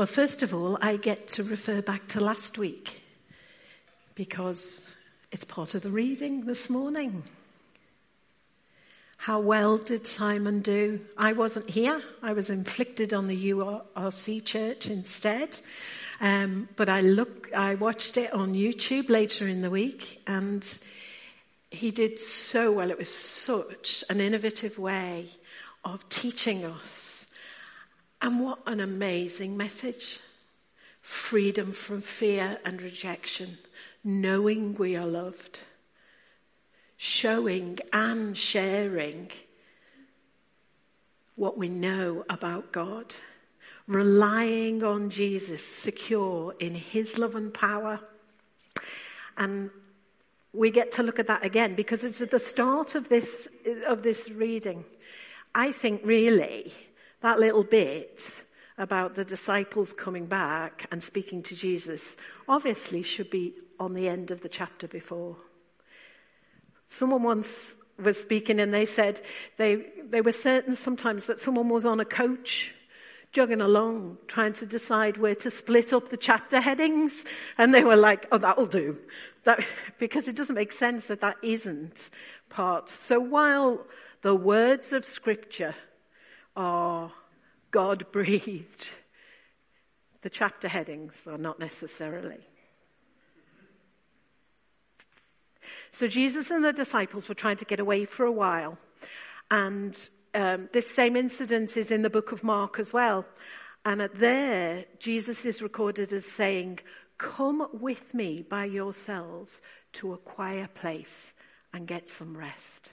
Well, first of all, I get to refer back to last week because it's part of the reading this morning. How well did Simon do? I wasn't here. I was inflicted on the URC church instead. Um, but I look, I watched it on YouTube later in the week and he did so well. It was such an innovative way of teaching us. And what an amazing message. Freedom from fear and rejection, knowing we are loved, showing and sharing what we know about God, relying on Jesus, secure in his love and power. And we get to look at that again because it's at the start of this, of this reading. I think really that little bit about the disciples coming back and speaking to Jesus obviously should be on the end of the chapter before. Someone once was speaking and they said they, they were certain sometimes that someone was on a coach jogging along trying to decide where to split up the chapter headings and they were like, oh, that'll do. That, because it doesn't make sense that that isn't part. So while the words of scripture are God breathed, the chapter headings are not necessarily. So Jesus and the disciples were trying to get away for a while. And um, this same incident is in the book of Mark as well. And at there, Jesus is recorded as saying, Come with me by yourselves to a quiet place and get some rest.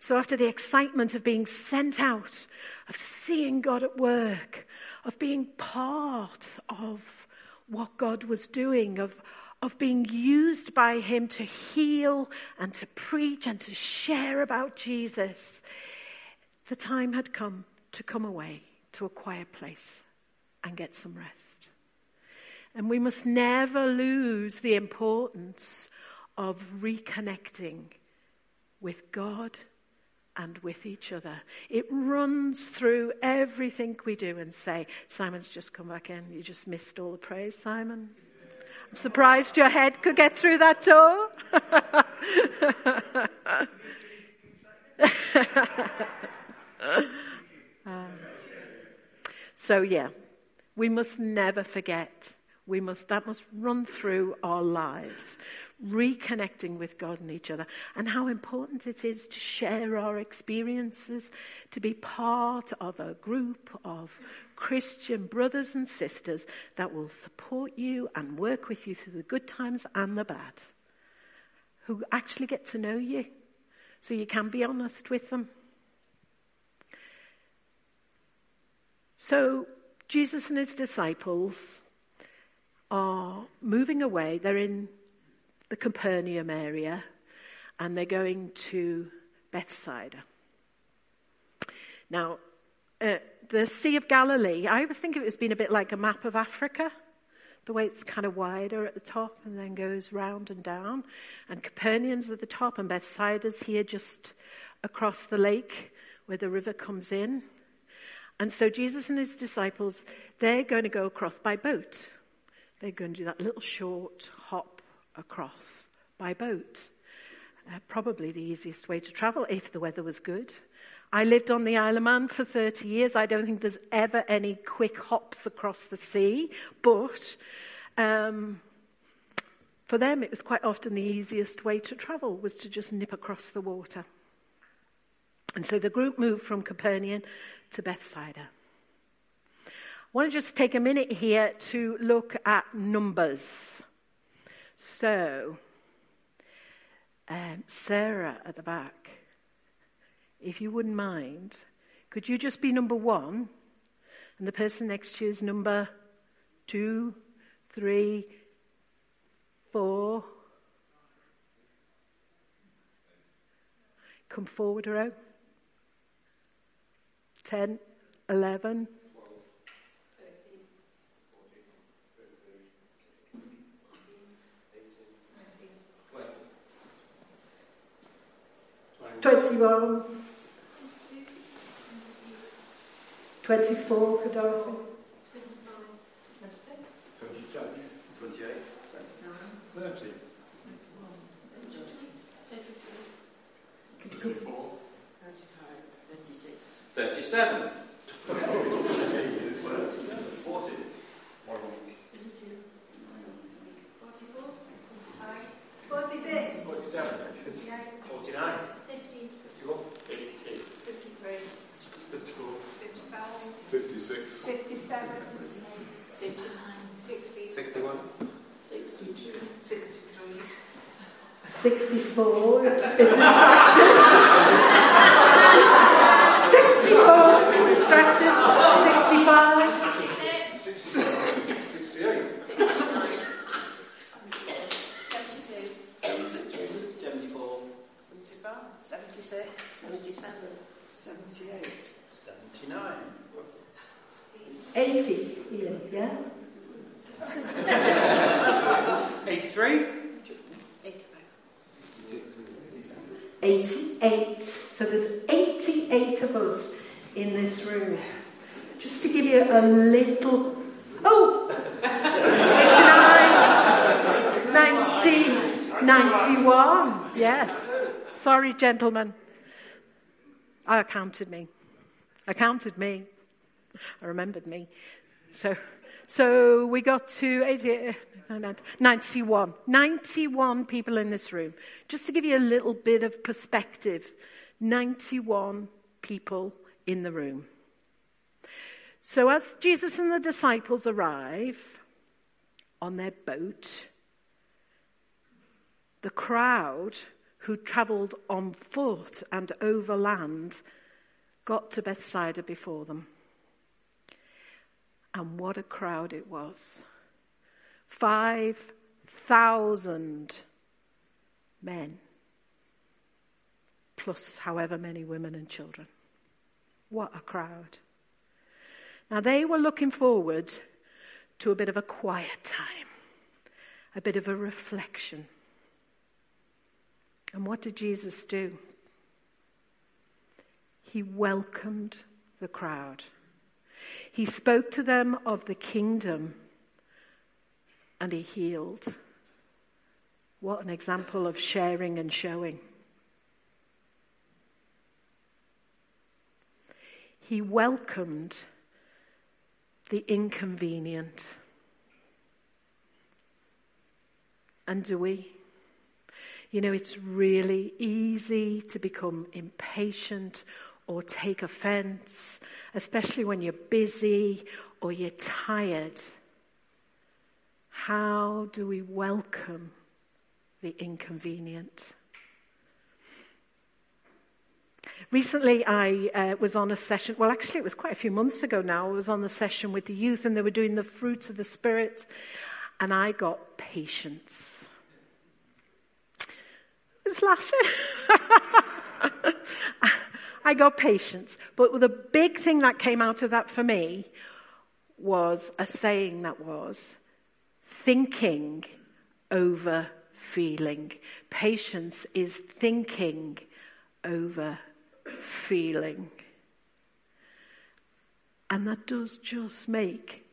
So after the excitement of being sent out, of seeing God at work, of being part of what God was doing, of, of being used by Him to heal and to preach and to share about Jesus, the time had come to come away to a quiet place and get some rest. And we must never lose the importance of reconnecting with God and with each other. It runs through everything we do and say, Simon's just come back in. You just missed all the praise, Simon. I'm surprised your head could get through that door. um, so, yeah, we must never forget we must, that must run through our lives, reconnecting with God and each other, and how important it is to share our experiences, to be part of a group of Christian brothers and sisters that will support you and work with you through the good times and the bad, who actually get to know you so you can be honest with them. So, Jesus and his disciples are moving away. They're in the Capernaum area and they're going to Bethsaida. Now, uh, the Sea of Galilee, I always think of it as being a bit like a map of Africa, the way it's kind of wider at the top and then goes round and down. And Capernaum's at the top and Bethsaida's here just across the lake where the river comes in. And so Jesus and his disciples, they're going to go across by boat. They're going to do that little short hop across by boat. Uh, probably the easiest way to travel if the weather was good. I lived on the Isle of Man for 30 years. I don't think there's ever any quick hops across the sea, but um, for them it was quite often the easiest way to travel was to just nip across the water. And so the group moved from Capernaum to Bethsaida. I want to just take a minute here to look at numbers. So, um, Sarah at the back, if you wouldn't mind, could you just be number one? And the person next to you is number two, three, four. Come forward a row. Ten, eleven. 21. 24 for Dorothy. 27. 28. 30. 34. 37. 80, Ian, yeah? 83. 85. 88. So there's 88 of us in this room. Just to give you a little. Oh! 89, 90, 91. Yeah. Sorry, gentlemen. I counted me. I counted me. I remembered me. So, so we got to 80, 91. 91 people in this room. Just to give you a little bit of perspective, 91 people in the room. So as Jesus and the disciples arrive on their boat, the crowd who travelled on foot and overland got to Bethsaida before them. And what a crowd it was. 5,000 men, plus however many women and children. What a crowd. Now they were looking forward to a bit of a quiet time, a bit of a reflection. And what did Jesus do? He welcomed the crowd. He spoke to them of the kingdom and he healed. What an example of sharing and showing. He welcomed the inconvenient. And do we? You know, it's really easy to become impatient or take offense, especially when you're busy or you're tired. How do we welcome the inconvenient? Recently, I uh, was on a session. Well, actually, it was quite a few months ago now. I was on the session with the youth, and they were doing the fruits of the Spirit, and I got patience. I was laughing. I got patience. But the big thing that came out of that for me was a saying that was thinking over feeling. Patience is thinking over feeling. And that does just make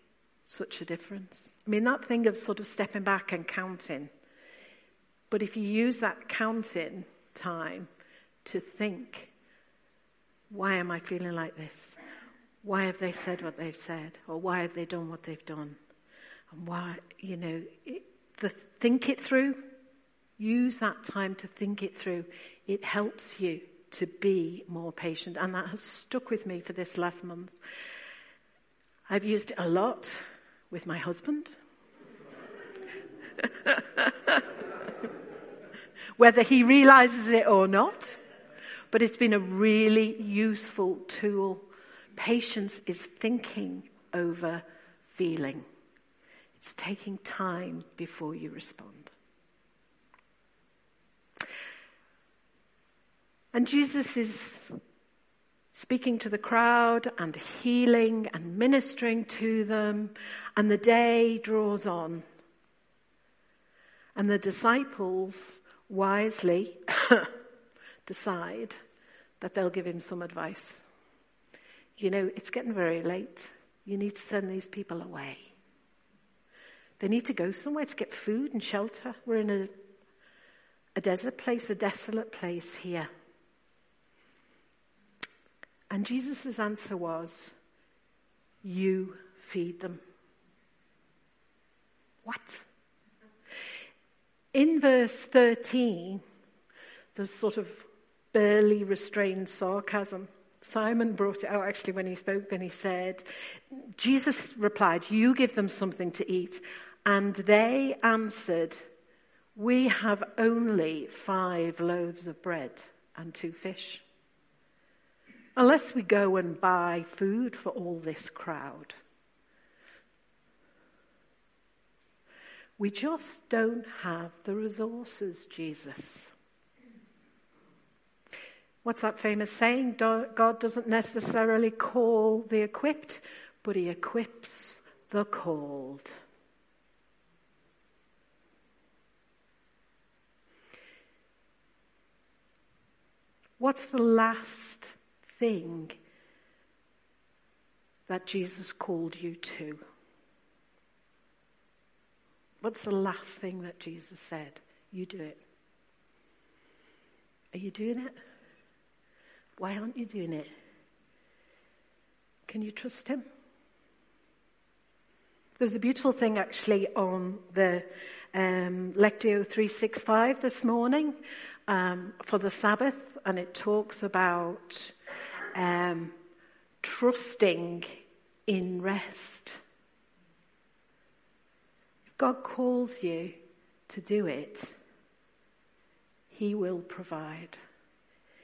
such a difference. I mean, that thing of sort of stepping back and counting. But if you use that counting time to think, why am I feeling like this? Why have they said what they've said? Or why have they done what they've done? And why, you know, it, the think it through, use that time to think it through. It helps you to be more patient. And that has stuck with me for this last month. I've used it a lot with my husband. Whether he realizes it or not, but it's been a really useful tool. Patience is thinking over feeling. It's taking time before you respond. And Jesus is speaking to the crowd and healing and ministering to them, and the day draws on. And the disciples wisely decide that they'll give him some advice. You know, it's getting very late. You need to send these people away. They need to go somewhere to get food and shelter. We're in a, a desert place, a desolate place here. And Jesus' answer was, You feed them. What? In verse 13, there's sort of barely restrained sarcasm. Simon brought it out actually when he spoke and he said, Jesus replied, You give them something to eat. And they answered, We have only five loaves of bread and two fish. Unless we go and buy food for all this crowd. We just don't have the resources, Jesus. What's that famous saying? God doesn't necessarily call the equipped, but he equips the called. What's the last thing that Jesus called you to? What's the last thing that Jesus said? You do it. Are you doing it? Why aren't you doing it? Can you trust him? There's a beautiful thing actually on the um, Lectio 365 this morning um, for the Sabbath, and it talks about um, trusting in rest. If God calls you to do it, He will provide.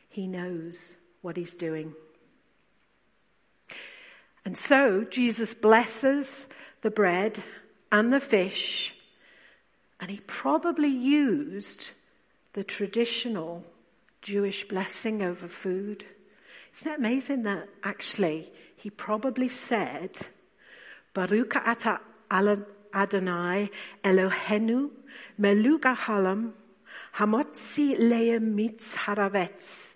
He knows what he's doing. And so Jesus blesses the bread and the fish, and he probably used the traditional Jewish blessing over food. Isn't it amazing that actually he probably said, Baruch ata Adonai Elohenu meluk halam hamotzi leim mitz haravetz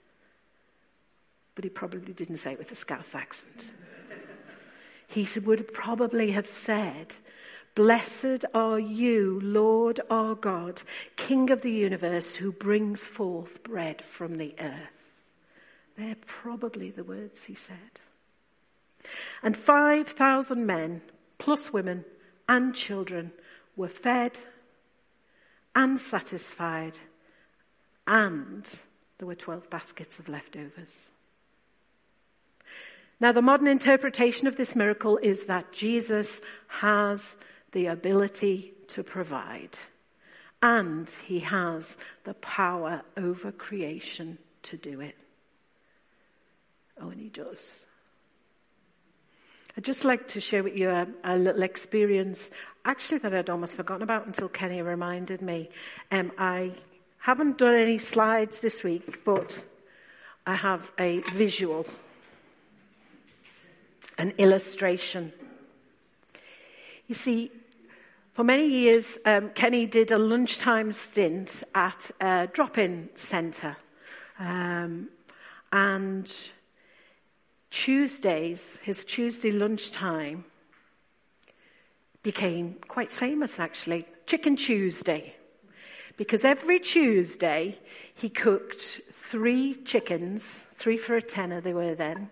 but he probably didn't say it with a Scouse accent. he would probably have said, Blessed are you, Lord our God, King of the universe, who brings forth bread from the earth. They're probably the words he said. And 5,000 men, plus women and children, were fed and satisfied, and there were 12 baskets of leftovers. Now, the modern interpretation of this miracle is that Jesus has the ability to provide, and he has the power over creation to do it. Oh, and he does. I'd just like to share with you a, a, little experience, actually, that I'd almost forgotten about until Kenny reminded me. Um, I haven't done any slides this week, but I have a visual an illustration. You see, for many years, um, Kenny did a lunchtime stint at a drop in centre. Um, and Tuesdays, his Tuesday lunchtime, became quite famous actually Chicken Tuesday. Because every Tuesday he cooked three chickens, three for a tenner they were then,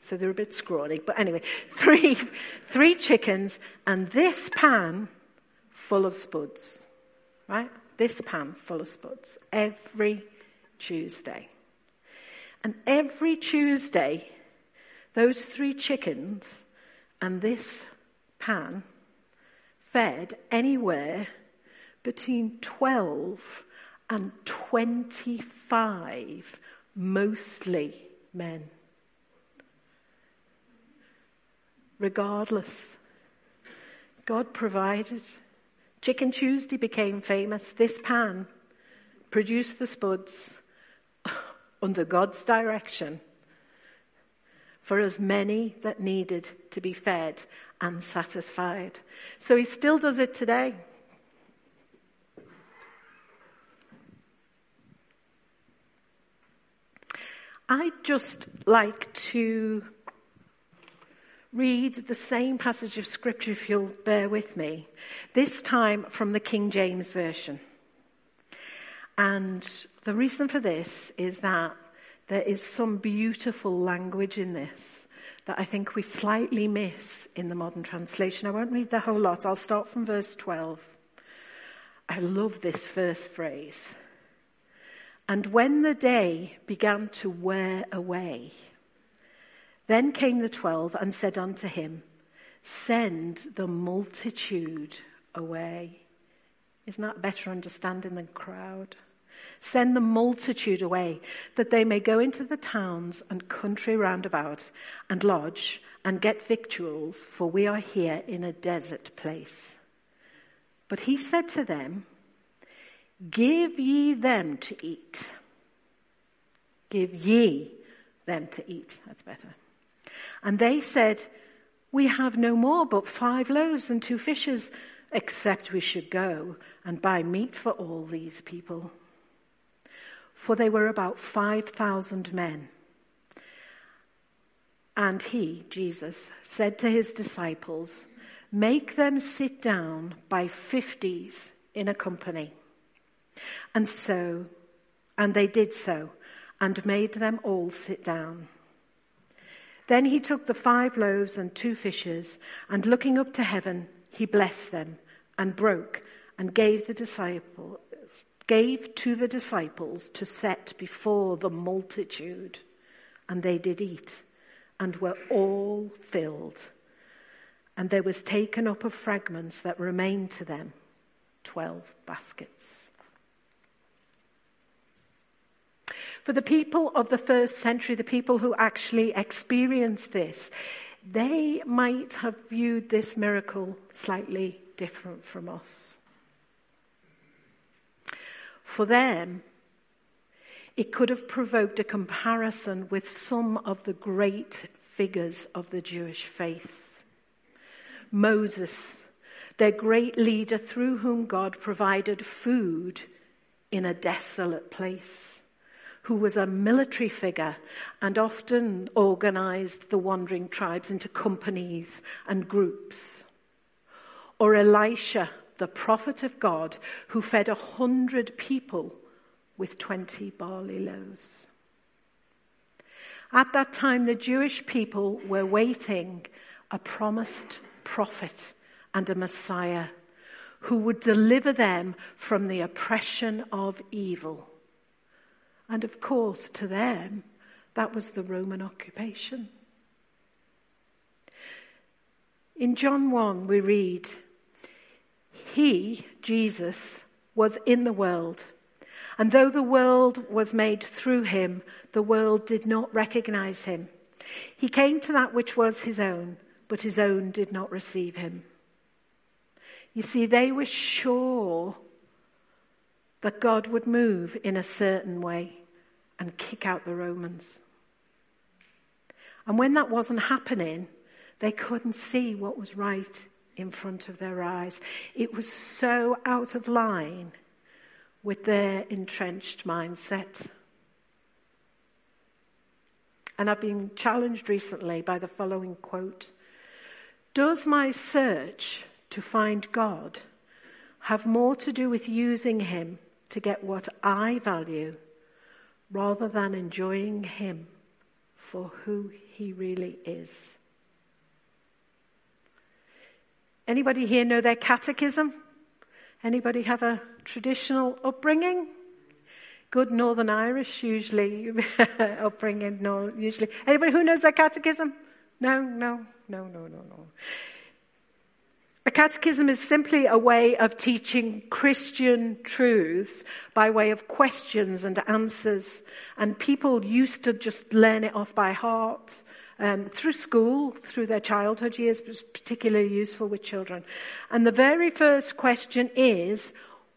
so they're a bit scrawny. But anyway, three, three chickens and this pan full of spuds. Right? This pan full of spuds every Tuesday. And every Tuesday, those three chickens and this pan fed anywhere between 12 and 25, mostly men. Regardless. God provided. Chicken Tuesday became famous. This pan produced the spuds under God's direction for as many that needed to be fed and satisfied. So he still does it today. I'd just like to read the same passage of scripture if you'll bear with me, this time from the King James Version. And the reason for this is that there is some beautiful language in this that I think we slightly miss in the modern translation. I won't read the whole lot. I'll start from verse 12. I love this first phrase. And when the day began to wear away, then came the twelve and said unto him, Send the multitude away. Isn't that better understanding than crowd? Send the multitude away, that they may go into the towns and country round about and lodge and get victuals, for we are here in a desert place. But he said to them, Give ye them to eat. Give ye them to eat. That's better. And they said, We have no more but five loaves and two fishes, except we should go and buy meat for all these people. For they were about 5,000 men. And he, Jesus, said to his disciples, Make them sit down by fifties in a company. And so, and they did so, and made them all sit down. Then he took the five loaves and two fishes, and looking up to heaven, he blessed them and broke and gave the disciple, gave to the disciples to set before the multitude. And they did eat and were all filled. And there was taken up of fragments that remained to them twelve baskets. For the people of the first century, the people who actually experienced this, they might have viewed this miracle slightly different from us. For them, it could have provoked a comparison with some of the great figures of the Jewish faith. Moses, their great leader through whom God provided food in a desolate place who was a military figure and often organized the wandering tribes into companies and groups. Or Elisha, the prophet of God, who fed a hundred people with 20 barley loaves. At that time, the Jewish people were waiting a promised prophet and a Messiah who would deliver them from the oppression of evil. And of course, to them, that was the Roman occupation. In John 1, we read, He, Jesus, was in the world. And though the world was made through him, the world did not recognize him. He came to that which was his own, but his own did not receive him. You see, they were sure that God would move in a certain way and kick out the Romans. And when that wasn't happening, they couldn't see what was right in front of their eyes. It was so out of line with their entrenched mindset. And I've been challenged recently by the following quote Does my search to find God have more to do with using Him to get what I value rather than enjoying Him for who He really is. Anybody here know their catechism? Anybody have a traditional upbringing? Good Northern Irish, usually upbringing. No, usually. Anybody who knows their catechism? No, no, no, no, no, no. A catechism is simply a way of teaching Christian truths by way of questions and answers. And people used to just learn it off by heart. Um, through school, through their childhood years, was particularly useful with children. And the very first question is,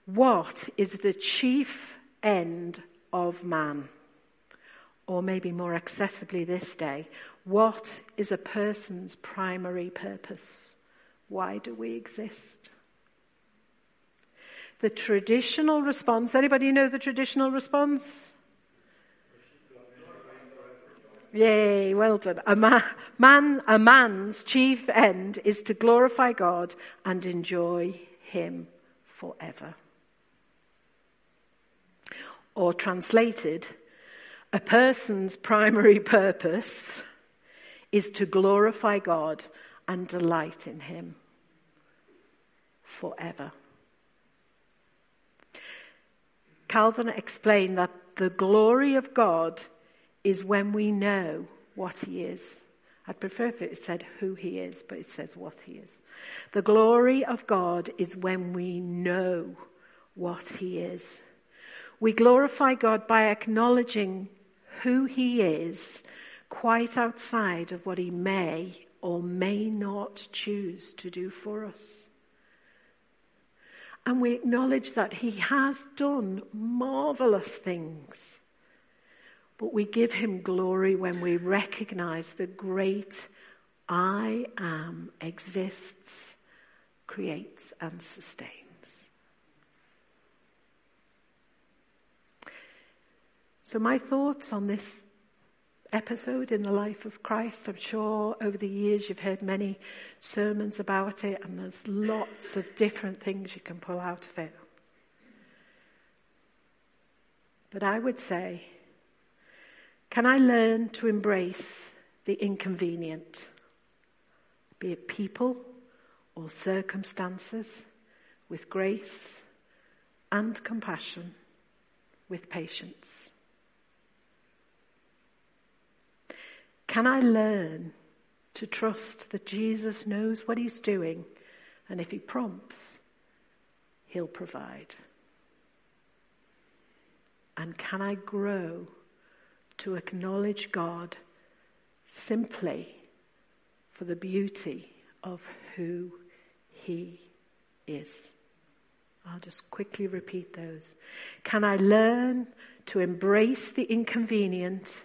what is the chief end of man? Or maybe more accessibly this day, what is a person's primary purpose? Why do we exist? The traditional response, anybody know the traditional response? Yay, well done. A ma- man, a man's chief end is to glorify God and enjoy Him forever. Or translated, a person's primary purpose is to glorify God and delight in Him forever. Calvin explained that the glory of God is when we know what He is. I'd prefer if it said who He is, but it says what He is. The glory of God is when we know what He is. We glorify God by acknowledging who He is quite outside of what He may or may not choose to do for us. And we acknowledge that He has done marvelous things. But we give Him glory when we recognize the great I am exists, creates, and sustains. So, my thoughts on this episode in the life of Christ. I'm sure over the years you've heard many sermons about it, and there's lots of different things you can pull out of it. But I would say, can I learn to embrace the inconvenient, be it people or circumstances, with grace and compassion, with patience? Can I learn to trust that Jesus knows what he's doing and if he prompts, he'll provide? And can I grow to acknowledge God simply for the beauty of who he is? I'll just quickly repeat those. Can I learn to embrace the inconvenient?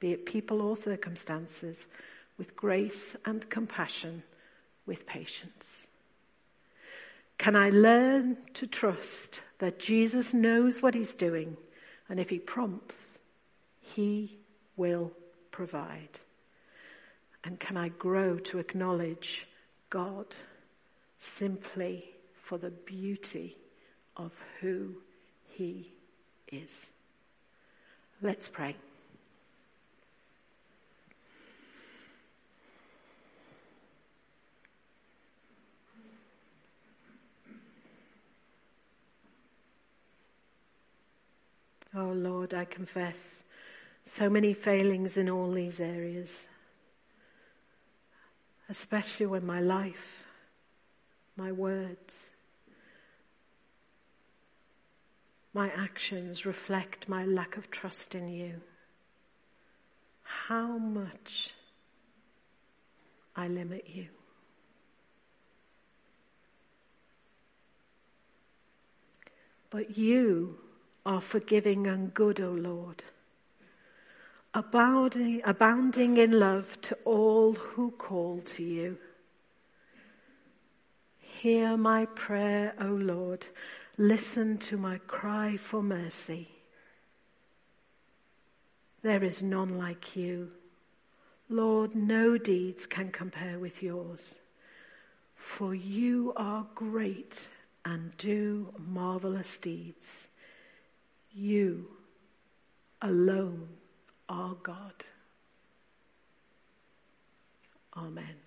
Be it people or circumstances, with grace and compassion, with patience? Can I learn to trust that Jesus knows what he's doing, and if he prompts, he will provide? And can I grow to acknowledge God simply for the beauty of who he is? Let's pray. Oh Lord, I confess so many failings in all these areas, especially when my life, my words, my actions reflect my lack of trust in you. How much I limit you. But you are forgiving and good, O Lord, abounding, abounding in love to all who call to you. Hear my prayer, O Lord. Listen to my cry for mercy. There is none like you. Lord, no deeds can compare with yours. For you are great and do marvelous deeds. You alone are God. Amen.